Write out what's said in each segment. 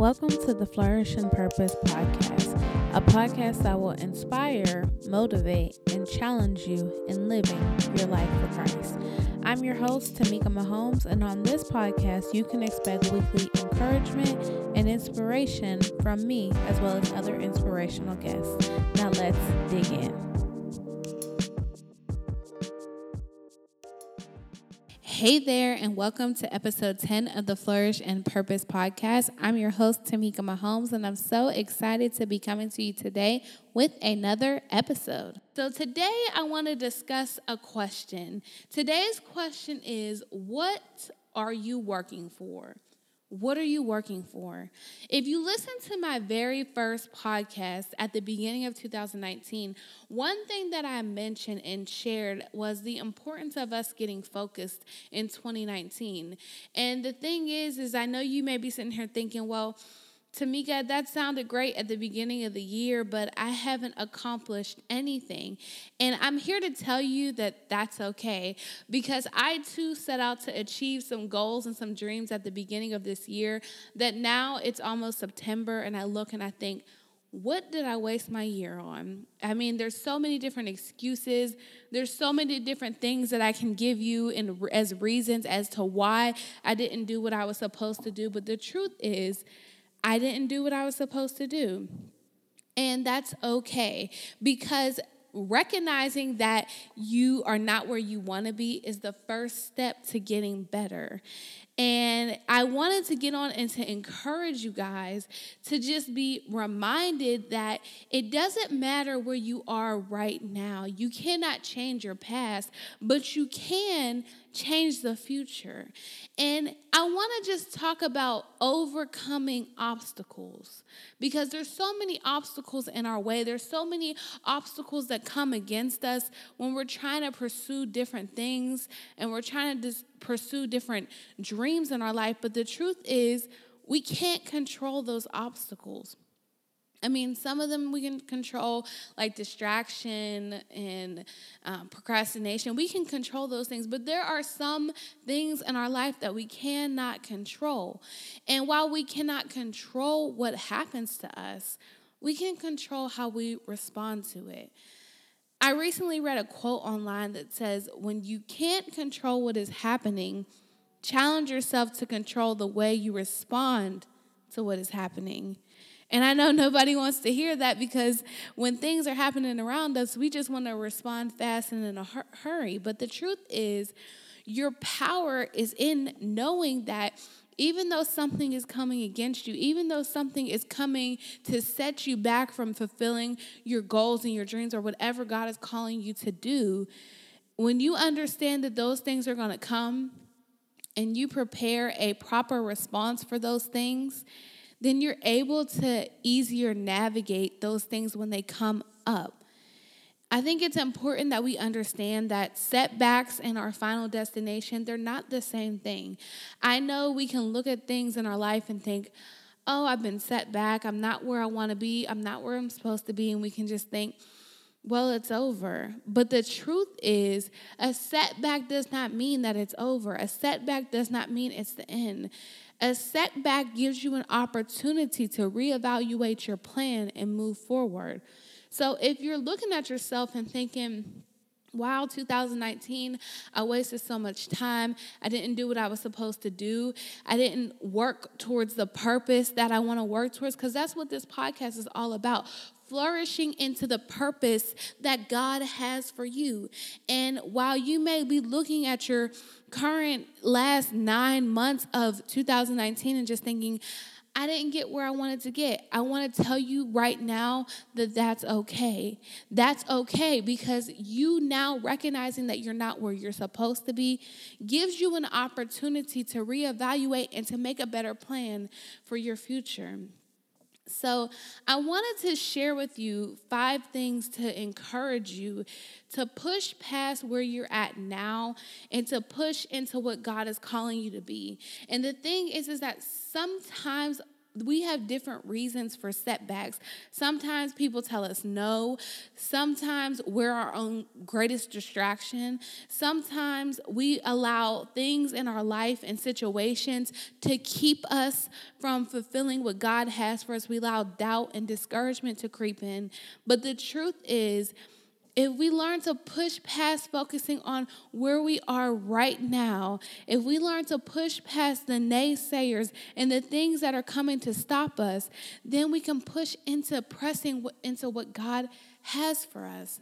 Welcome to the Flourish in Purpose podcast, a podcast that will inspire, motivate, and challenge you in living your life for Christ. I'm your host, Tamika Mahomes, and on this podcast, you can expect weekly encouragement and inspiration from me as well as other inspirational guests. Now, let's dig in. Hey there, and welcome to episode 10 of the Flourish in Purpose podcast. I'm your host, Tamika Mahomes, and I'm so excited to be coming to you today with another episode. So, today I want to discuss a question. Today's question is What are you working for? What are you working for? If you listen to my very first podcast at the beginning of 2019, one thing that I mentioned and shared was the importance of us getting focused in 2019. And the thing is is I know you may be sitting here thinking, well, Tamika, that sounded great at the beginning of the year, but I haven't accomplished anything. And I'm here to tell you that that's okay because I too set out to achieve some goals and some dreams at the beginning of this year that now it's almost September and I look and I think, what did I waste my year on? I mean, there's so many different excuses. There's so many different things that I can give you in, as reasons as to why I didn't do what I was supposed to do. But the truth is, I didn't do what I was supposed to do. And that's okay because recognizing that you are not where you want to be is the first step to getting better. And I wanted to get on and to encourage you guys to just be reminded that it doesn't matter where you are right now. You cannot change your past, but you can change the future. And I want to just talk about overcoming obstacles because there's so many obstacles in our way. There's so many obstacles that come against us when we're trying to pursue different things and we're trying to just pursue different dreams in our life. But the truth is, we can't control those obstacles. I mean, some of them we can control, like distraction and um, procrastination. We can control those things, but there are some things in our life that we cannot control. And while we cannot control what happens to us, we can control how we respond to it. I recently read a quote online that says, When you can't control what is happening, challenge yourself to control the way you respond to what is happening. And I know nobody wants to hear that because when things are happening around us, we just want to respond fast and in a hurry. But the truth is, your power is in knowing that even though something is coming against you, even though something is coming to set you back from fulfilling your goals and your dreams or whatever God is calling you to do, when you understand that those things are going to come and you prepare a proper response for those things, then you're able to easier navigate those things when they come up. I think it's important that we understand that setbacks and our final destination, they're not the same thing. I know we can look at things in our life and think, oh, I've been set back. I'm not where I want to be. I'm not where I'm supposed to be. And we can just think, well, it's over. But the truth is, a setback does not mean that it's over. A setback does not mean it's the end. A setback gives you an opportunity to reevaluate your plan and move forward. So if you're looking at yourself and thinking, Wow, 2019, I wasted so much time. I didn't do what I was supposed to do. I didn't work towards the purpose that I want to work towards because that's what this podcast is all about flourishing into the purpose that God has for you. And while you may be looking at your current last nine months of 2019 and just thinking, I didn't get where I wanted to get. I want to tell you right now that that's okay. That's okay because you now recognizing that you're not where you're supposed to be gives you an opportunity to reevaluate and to make a better plan for your future. So, I wanted to share with you five things to encourage you to push past where you're at now and to push into what God is calling you to be. And the thing is is that sometimes we have different reasons for setbacks. Sometimes people tell us no. Sometimes we're our own greatest distraction. Sometimes we allow things in our life and situations to keep us from fulfilling what God has for us. We allow doubt and discouragement to creep in. But the truth is, if we learn to push past focusing on where we are right now, if we learn to push past the naysayers and the things that are coming to stop us, then we can push into pressing into what God has for us.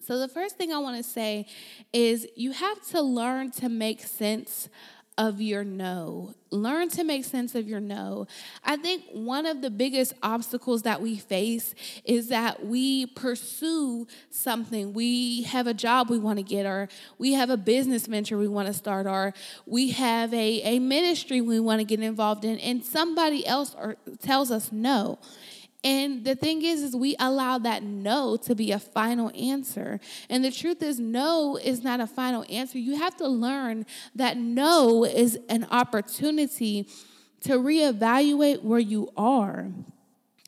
So, the first thing I want to say is you have to learn to make sense of your no. Learn to make sense of your no. I think one of the biggest obstacles that we face is that we pursue something. We have a job we want to get, or we have a business venture we want to start, or we have a, a ministry we want to get involved in, and somebody else or, tells us no. And the thing is, is we allow that no to be a final answer. And the truth is, no is not a final answer. You have to learn that no is an opportunity to reevaluate where you are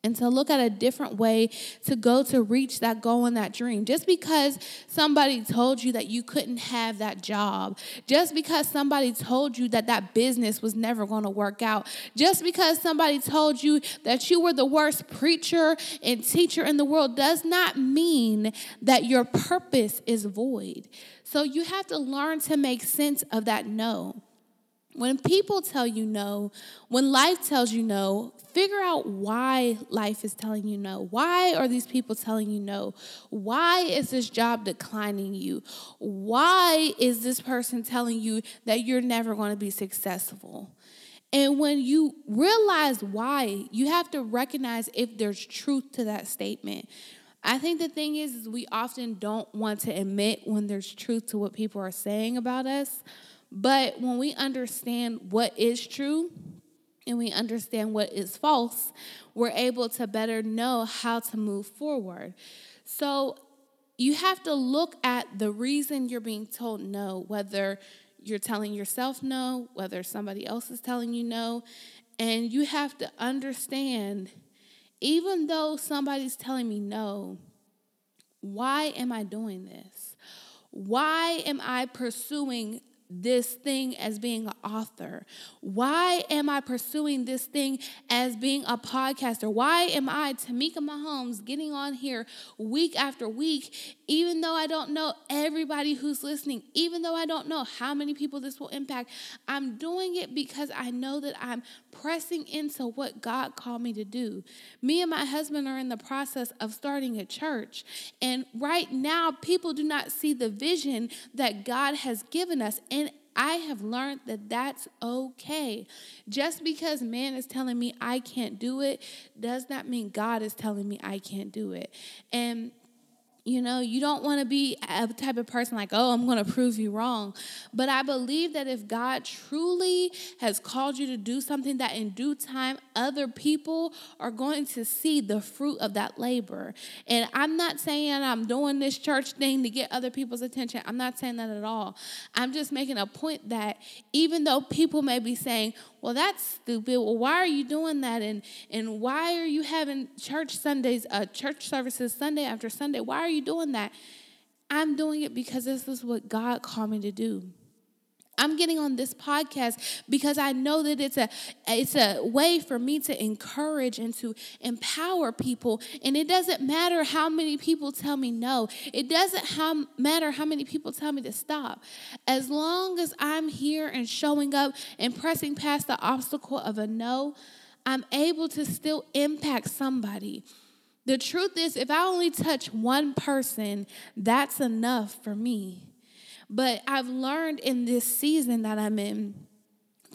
and to look at a different way to go to reach that goal and that dream. Just because somebody told you that you couldn't have that job, just because somebody told you that that business was never going to work out, just because somebody told you that you were the worst preacher and teacher in the world does not mean that your purpose is void. So you have to learn to make sense of that no. When people tell you no, when life tells you no, figure out why life is telling you no. Why are these people telling you no? Why is this job declining you? Why is this person telling you that you're never going to be successful? And when you realize why, you have to recognize if there's truth to that statement. I think the thing is, is we often don't want to admit when there's truth to what people are saying about us. But when we understand what is true and we understand what is false, we're able to better know how to move forward. So you have to look at the reason you're being told no, whether you're telling yourself no, whether somebody else is telling you no. And you have to understand, even though somebody's telling me no, why am I doing this? Why am I pursuing this thing as being an author? Why am I pursuing this thing as being a podcaster? Why am I, Tamika Mahomes, getting on here week after week, even though I don't know everybody who's listening, even though I don't know how many people this will impact? I'm doing it because I know that I'm pressing into what God called me to do. Me and my husband are in the process of starting a church. And right now, people do not see the vision that God has given us. And I have learned that that's okay. Just because man is telling me I can't do it does not mean God is telling me I can't do it. And you know, you don't want to be a type of person like, oh, I'm going to prove you wrong. But I believe that if God truly has called you to do something, that in due time, other people are going to see the fruit of that labor. And I'm not saying I'm doing this church thing to get other people's attention. I'm not saying that at all. I'm just making a point that even though people may be saying, well, that's stupid. Well, why are you doing that? And, and why are you having church Sundays, uh, church services Sunday after Sunday? Why are you doing that? I'm doing it because this is what God called me to do. I'm getting on this podcast because I know that it's a it's a way for me to encourage and to empower people and it doesn't matter how many people tell me no. It doesn't how, matter how many people tell me to stop. As long as I'm here and showing up and pressing past the obstacle of a no, I'm able to still impact somebody. The truth is if I only touch one person, that's enough for me. But I've learned in this season that I'm in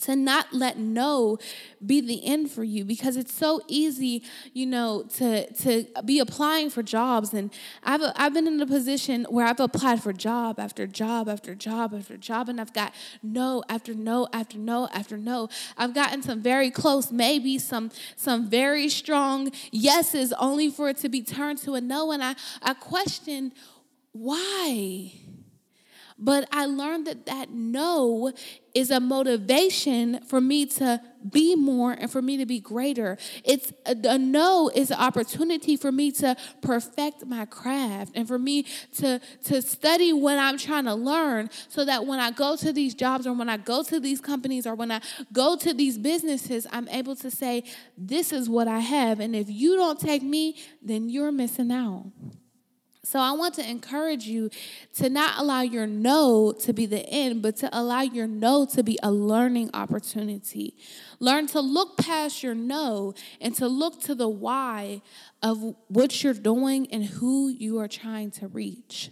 to not let no be the end for you because it's so easy you know to to be applying for jobs. And I've I've been in a position where I've applied for job after job after job after job. And I've got no after no after no after no. I've gotten some very close maybe some some very strong yeses only for it to be turned to a no. And I I questioned why But I learned that that no is a motivation for me to be more and for me to be greater. It's a, a, no is an opportunity for me to perfect my craft and for me to to study what I'm trying to learn so that when I go to these jobs or when I go to these companies or when I go to these businesses, I'm able to say this is what I have and if you don't take me, then you're missing out. So I want to encourage you to not allow your no to be the end, but to allow your no to be a learning opportunity. Learn to look past your no and to look to the why of what you're doing and who you are trying to reach.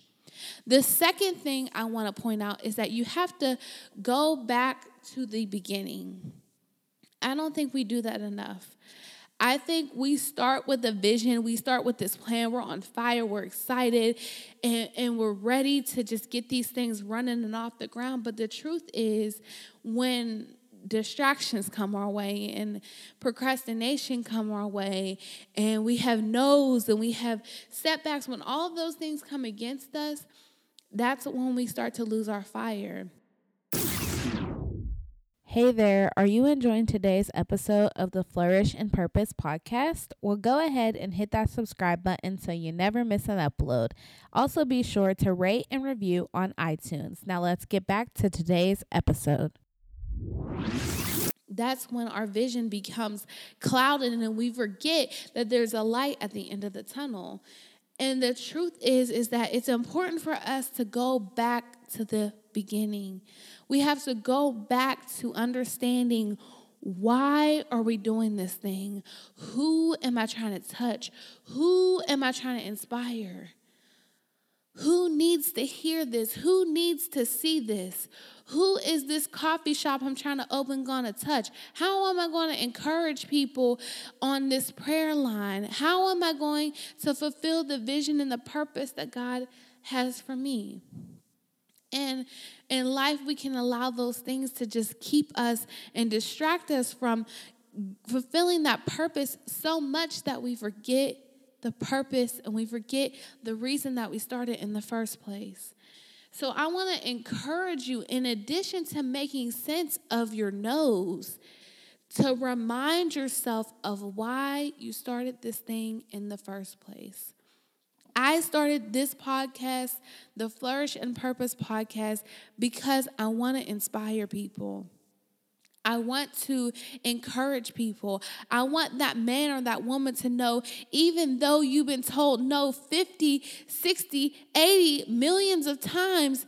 The second thing I want to point out is that you have to go back to the beginning. I don't think we do that enough. I think we start with a vision, we start with this plan, we're on fire, we're excited, and, and we're ready to just get these things running and off the ground. But the truth is, when distractions come our way and procrastination come our way and we have no's and we have setbacks when all of those things come against us that's when we start to lose our fire Hey there, are you enjoying today's episode of the Flourish in Purpose podcast? Well, go ahead and hit that subscribe button so you never miss an upload. Also, be sure to rate and review on iTunes. Now, let's get back to today's episode. That's when our vision becomes clouded and we forget that there's a light at the end of the tunnel. And the truth is is that it's important for us to go back to the beginning. We have to go back to understanding why are we doing this thing? Who am I trying to touch? Who am I trying to inspire? Who needs to hear this? Who needs to see this? Who is this coffee shop I'm trying to open going to touch? How am I going to encourage people on this prayer line? How am I going to fulfill the vision and the purpose that God has for me? And in life, we can allow those things to just keep us and distract us from fulfilling that purpose so much that we forget the purpose and we forget the reason that we started in the first place. So, I want to encourage you, in addition to making sense of your no's, to remind yourself of why you started this thing in the first place. I started this podcast, the Flourish in Purpose podcast, because I want to inspire people. I want to encourage people. I want that man or that woman to know, even though you've been told no 50, 60, 80 millions of times,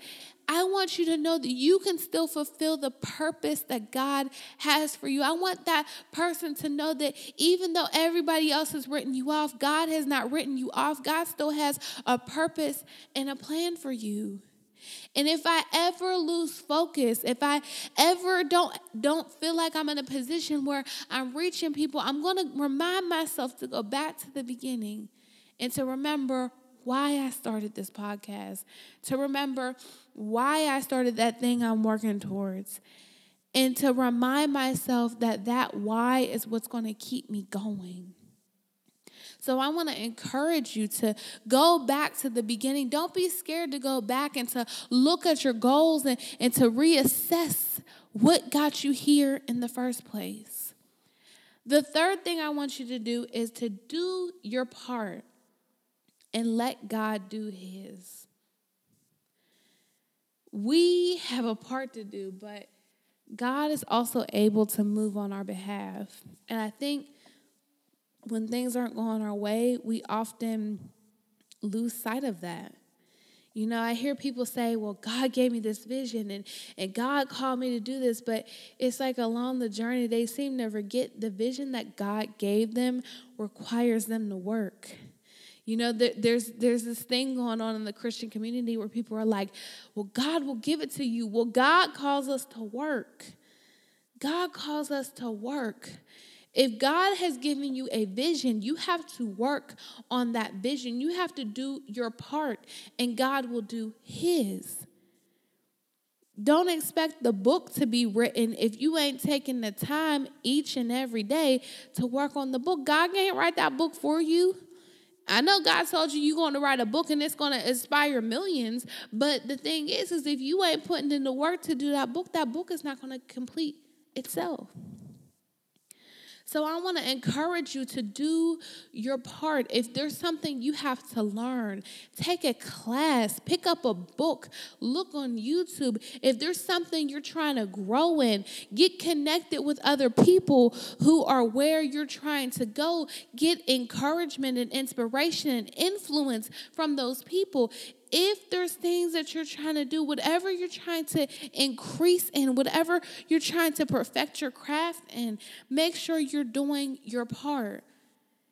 I want you to know that you can still fulfill the purpose that God has for you. I want that person to know that even though everybody else has written you off, God has not written you off. God still has a purpose and a plan for you. And if I ever lose focus, if I ever don't don't feel like I'm in a position where I'm reaching people, I'm going to remind myself to go back to the beginning and to remember why I started this podcast, to remember why I started that thing I'm working towards, and to remind myself that that why is what's going to keep me going. So I want to encourage you to go back to the beginning. Don't be scared to go back and to look at your goals and, and to reassess what got you here in the first place. The third thing I want you to do is to do your part and let God do his. We have a part to do, but God is also able to move on our behalf. And I think when things aren't going our way, we often lose sight of that. You know, I hear people say, well, God gave me this vision and, and God called me to do this, but it's like along the journey, they seem to forget the vision that God gave them requires them to work. You know, there's there's this thing going on in the Christian community where people are like, "Well, God will give it to you." Well, God calls us to work. God calls us to work. If God has given you a vision, you have to work on that vision. You have to do your part, and God will do His. Don't expect the book to be written if you ain't taking the time each and every day to work on the book. God can't write that book for you. I know God told you you're going to write a book and it's going to inspire millions, but the thing is, is if you ain't putting in the work to do that book, that book is not going to complete itself. So I want to encourage you to do your part. If there's something you have to learn, take a class, pick up a book, look on YouTube. If there's something you're trying to grow in, get connected with other people who are where you're trying to go. Get encouragement and inspiration and influence from those people if there's things that you're trying to do, whatever you're trying to increase in, whatever you're trying to perfect your craft in, make sure you're doing your part.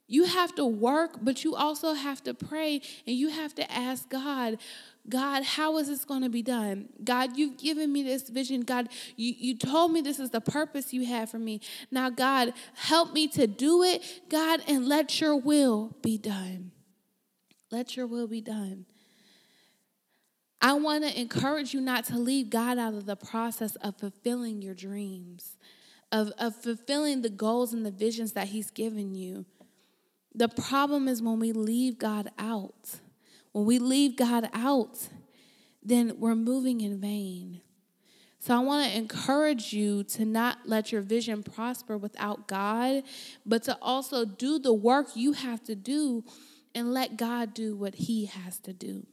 You have to work, but you also have to pray and you have to ask God, God, how is this going to be done? God, you've given me this vision. God, you, you told me this is the purpose you have for me. Now, God, help me to do it, God, and let your will be done. Let your will be done. I want to encourage you not to leave God out of the process of fulfilling your dreams, of, of fulfilling the goals and the visions that He's given you. The problem is when we leave God out. When we leave God out, then we're moving in vain. So I want to encourage you to not let your vision prosper without God, but to also do the work you have to do and let God do what He has to do.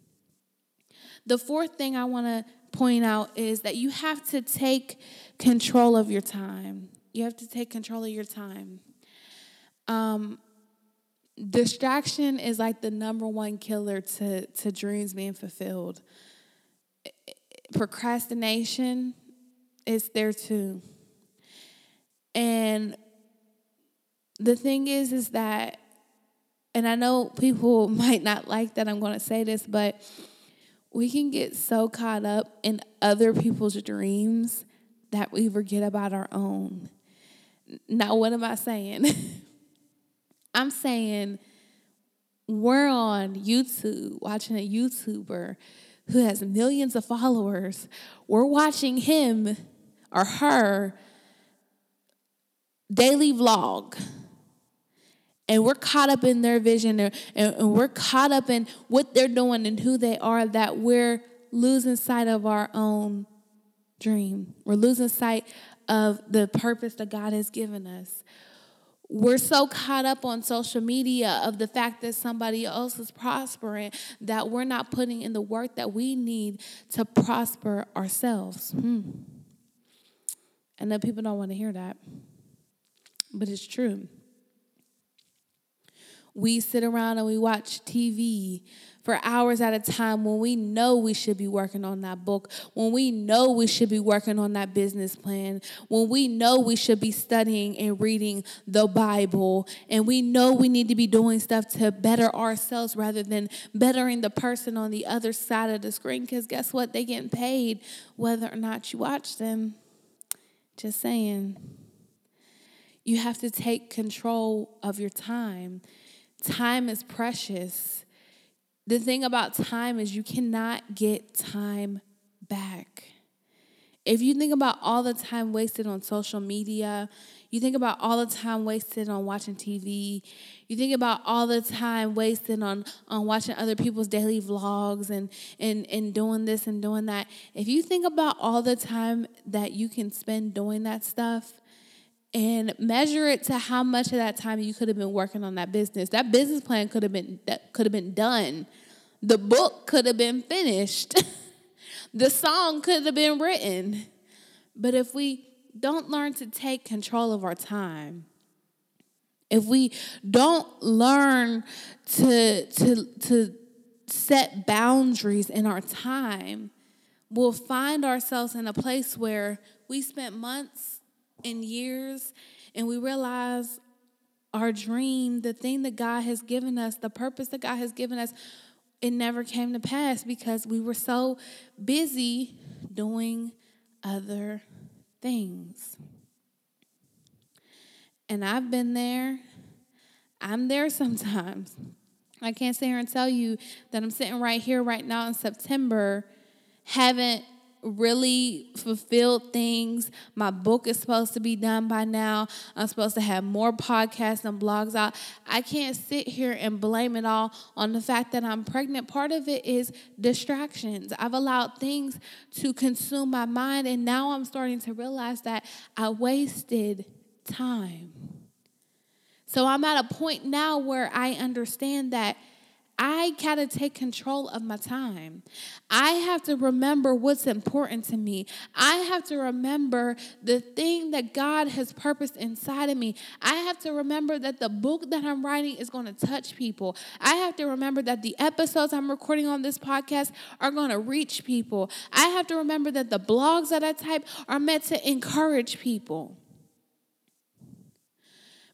The fourth thing I want to point out is that you have to take control of your time. You have to take control of your time. Um, distraction is like the number one killer to, to dreams being fulfilled. Procrastination is there too. And the thing is, is that, and I know people might not like that I'm going to say this, but we can get so caught up in other people's dreams that we forget about our own. Now, what am I saying? I'm saying we're on YouTube watching a YouTuber who has millions of followers. We're watching him or her daily vlog and we're caught up in their vision and, and, we're caught up in what they're doing and who they are that we're losing sight of our own dream. We're losing sight of the purpose that God has given us. We're so caught up on social media of the fact that somebody else is prospering that we're not putting in the work that we need to prosper ourselves. Hmm. And then people don't want to hear that. But it's true. We sit around and we watch TV for hours at a time when we know we should be working on that book, when we know we should be working on that business plan, when we know we should be studying and reading the Bible, and we know we need to be doing stuff to better ourselves rather than bettering the person on the other side of the screen. Because guess what? They getting paid whether or not you watch them. Just saying. You have to take control of your time. Time is precious. The thing about time is you cannot get time back. If you think about all the time wasted on social media, you think about all the time wasted on watching TV, you think about all the time wasted on, on watching other people's daily vlogs and, and, and doing this and doing that. If you think about all the time that you can spend doing that stuff, and measure it to how much of that time you could have been working on that business. That business plan could have been that could have been done. The book could have been finished. the song could have been written. But if we don't learn to take control of our time, if we don't learn to to to set boundaries in our time, we'll find ourselves in a place where we spent months in years and we realize our dream, the thing that God has given us, the purpose that God has given us, it never came to pass because we were so busy doing other things. And I've been there. I'm there sometimes. I can't sit here and tell you that I'm sitting right here right now in September, haven't really fulfilled things. My book is supposed to be done by now. I'm supposed to have more podcasts and blogs out. I can't sit here and blame it all on the fact that I'm pregnant. Part of it is distractions. I've allowed things to consume my mind, and now I'm starting to realize that I wasted time. So I'm at a point now where I understand that I got to take control of my time. I have to remember what's important to me. I have to remember the thing that God has purposed inside of me. I have to remember that the book that I'm writing is going to touch people. I have to remember that the episodes I'm recording on this podcast are going to reach people. I have to remember that the blogs that I type are meant to encourage people.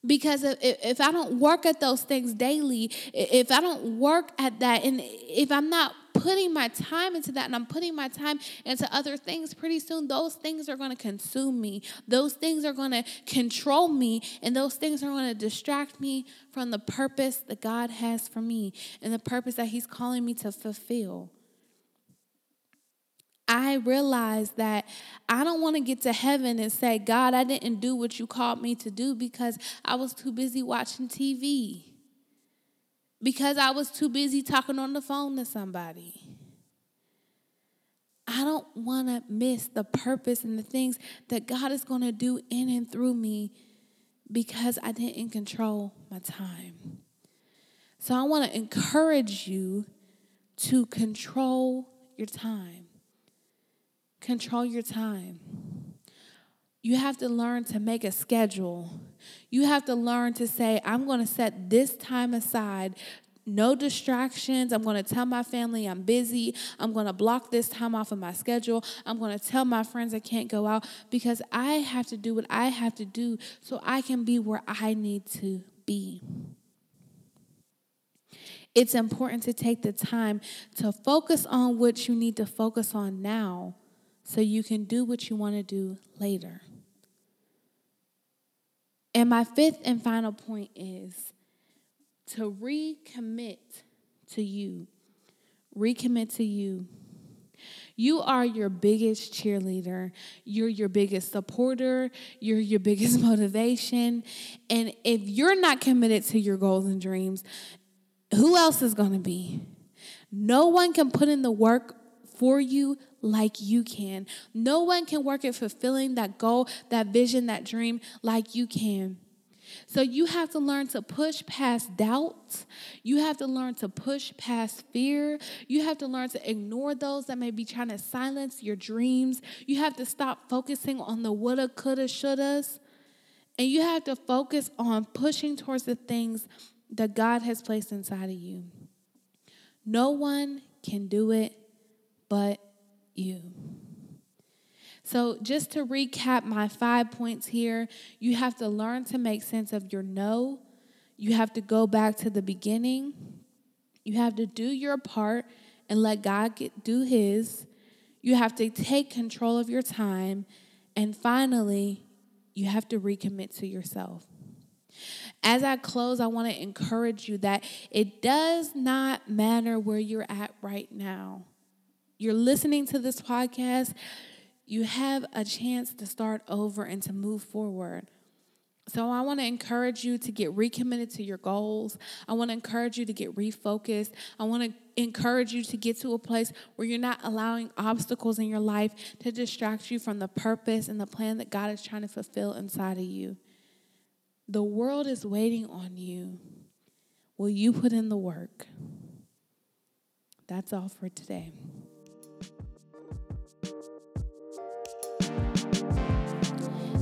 Because if, if I don't work at those things daily, if I don't work at that, and if I'm not putting my time into that and I'm putting my time into other things, pretty soon those things are going to consume me. Those things are going to control me, and those things are going to distract me from the purpose that God has for me and the purpose that He's calling me to fulfill. I realized that I don't want to get to heaven and say, God, I didn't do what you called me to do because I was too busy watching TV, because I was too busy talking on the phone to somebody. I don't want to miss the purpose and the things that God is going to do in and through me because I didn't control my time. So I want to encourage you to control your time. Control your time. You have to learn to make a schedule. You have to learn to say, I'm going to set this time aside. No distractions. I'm going to tell my family I'm busy. I'm going to block this time off of my schedule. I'm going to tell my friends I can't go out because I have to do what I have to do so I can be where I need to be. It's important to take the time to focus on what you need to focus on now so you can do what you want to do later. And my fifth and final point is to recommit to you. Recommit to you. You are your biggest cheerleader. You're your biggest supporter. You're your biggest motivation. And if you're not committed to your goals and dreams, who else is going to be? No one can put in the work for you like you can. No one can work at fulfilling that goal, that vision, that dream like you can. So you have to learn to push past doubt. You have to learn to push past fear. You have to learn to ignore those that may be trying to silence your dreams. You have to stop focusing on the woulda, coulda, shouldas. And you have to focus on pushing towards the things that God has placed inside of you. No one can do it but you. So, just to recap my five points here, you have to learn to make sense of your no. You have to go back to the beginning. You have to do your part and let God get, do His. You have to take control of your time. And finally, you have to recommit to yourself. As I close, I want to encourage you that it does not matter where you're at right now you're listening to this podcast, you have a chance to start over and to move forward. So, I want to encourage you to get recommitted to your goals. I want to encourage you to get refocused. I want to encourage you to get to a place where you're not allowing obstacles in your life to distract you from the purpose and the plan that God is trying to fulfill inside of you. The world is waiting on you. Will you put in the work? That's all for today.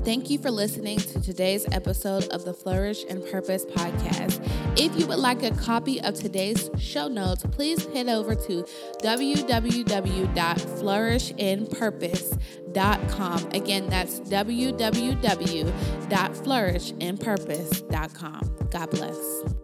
Thank you for listening to today's episode of the Flourish in Purpose podcast. If you would like a copy of today's show notes, please head over to www.flourishinpurpose.com. Again, that's www.flourishinpurpose.com. God bless.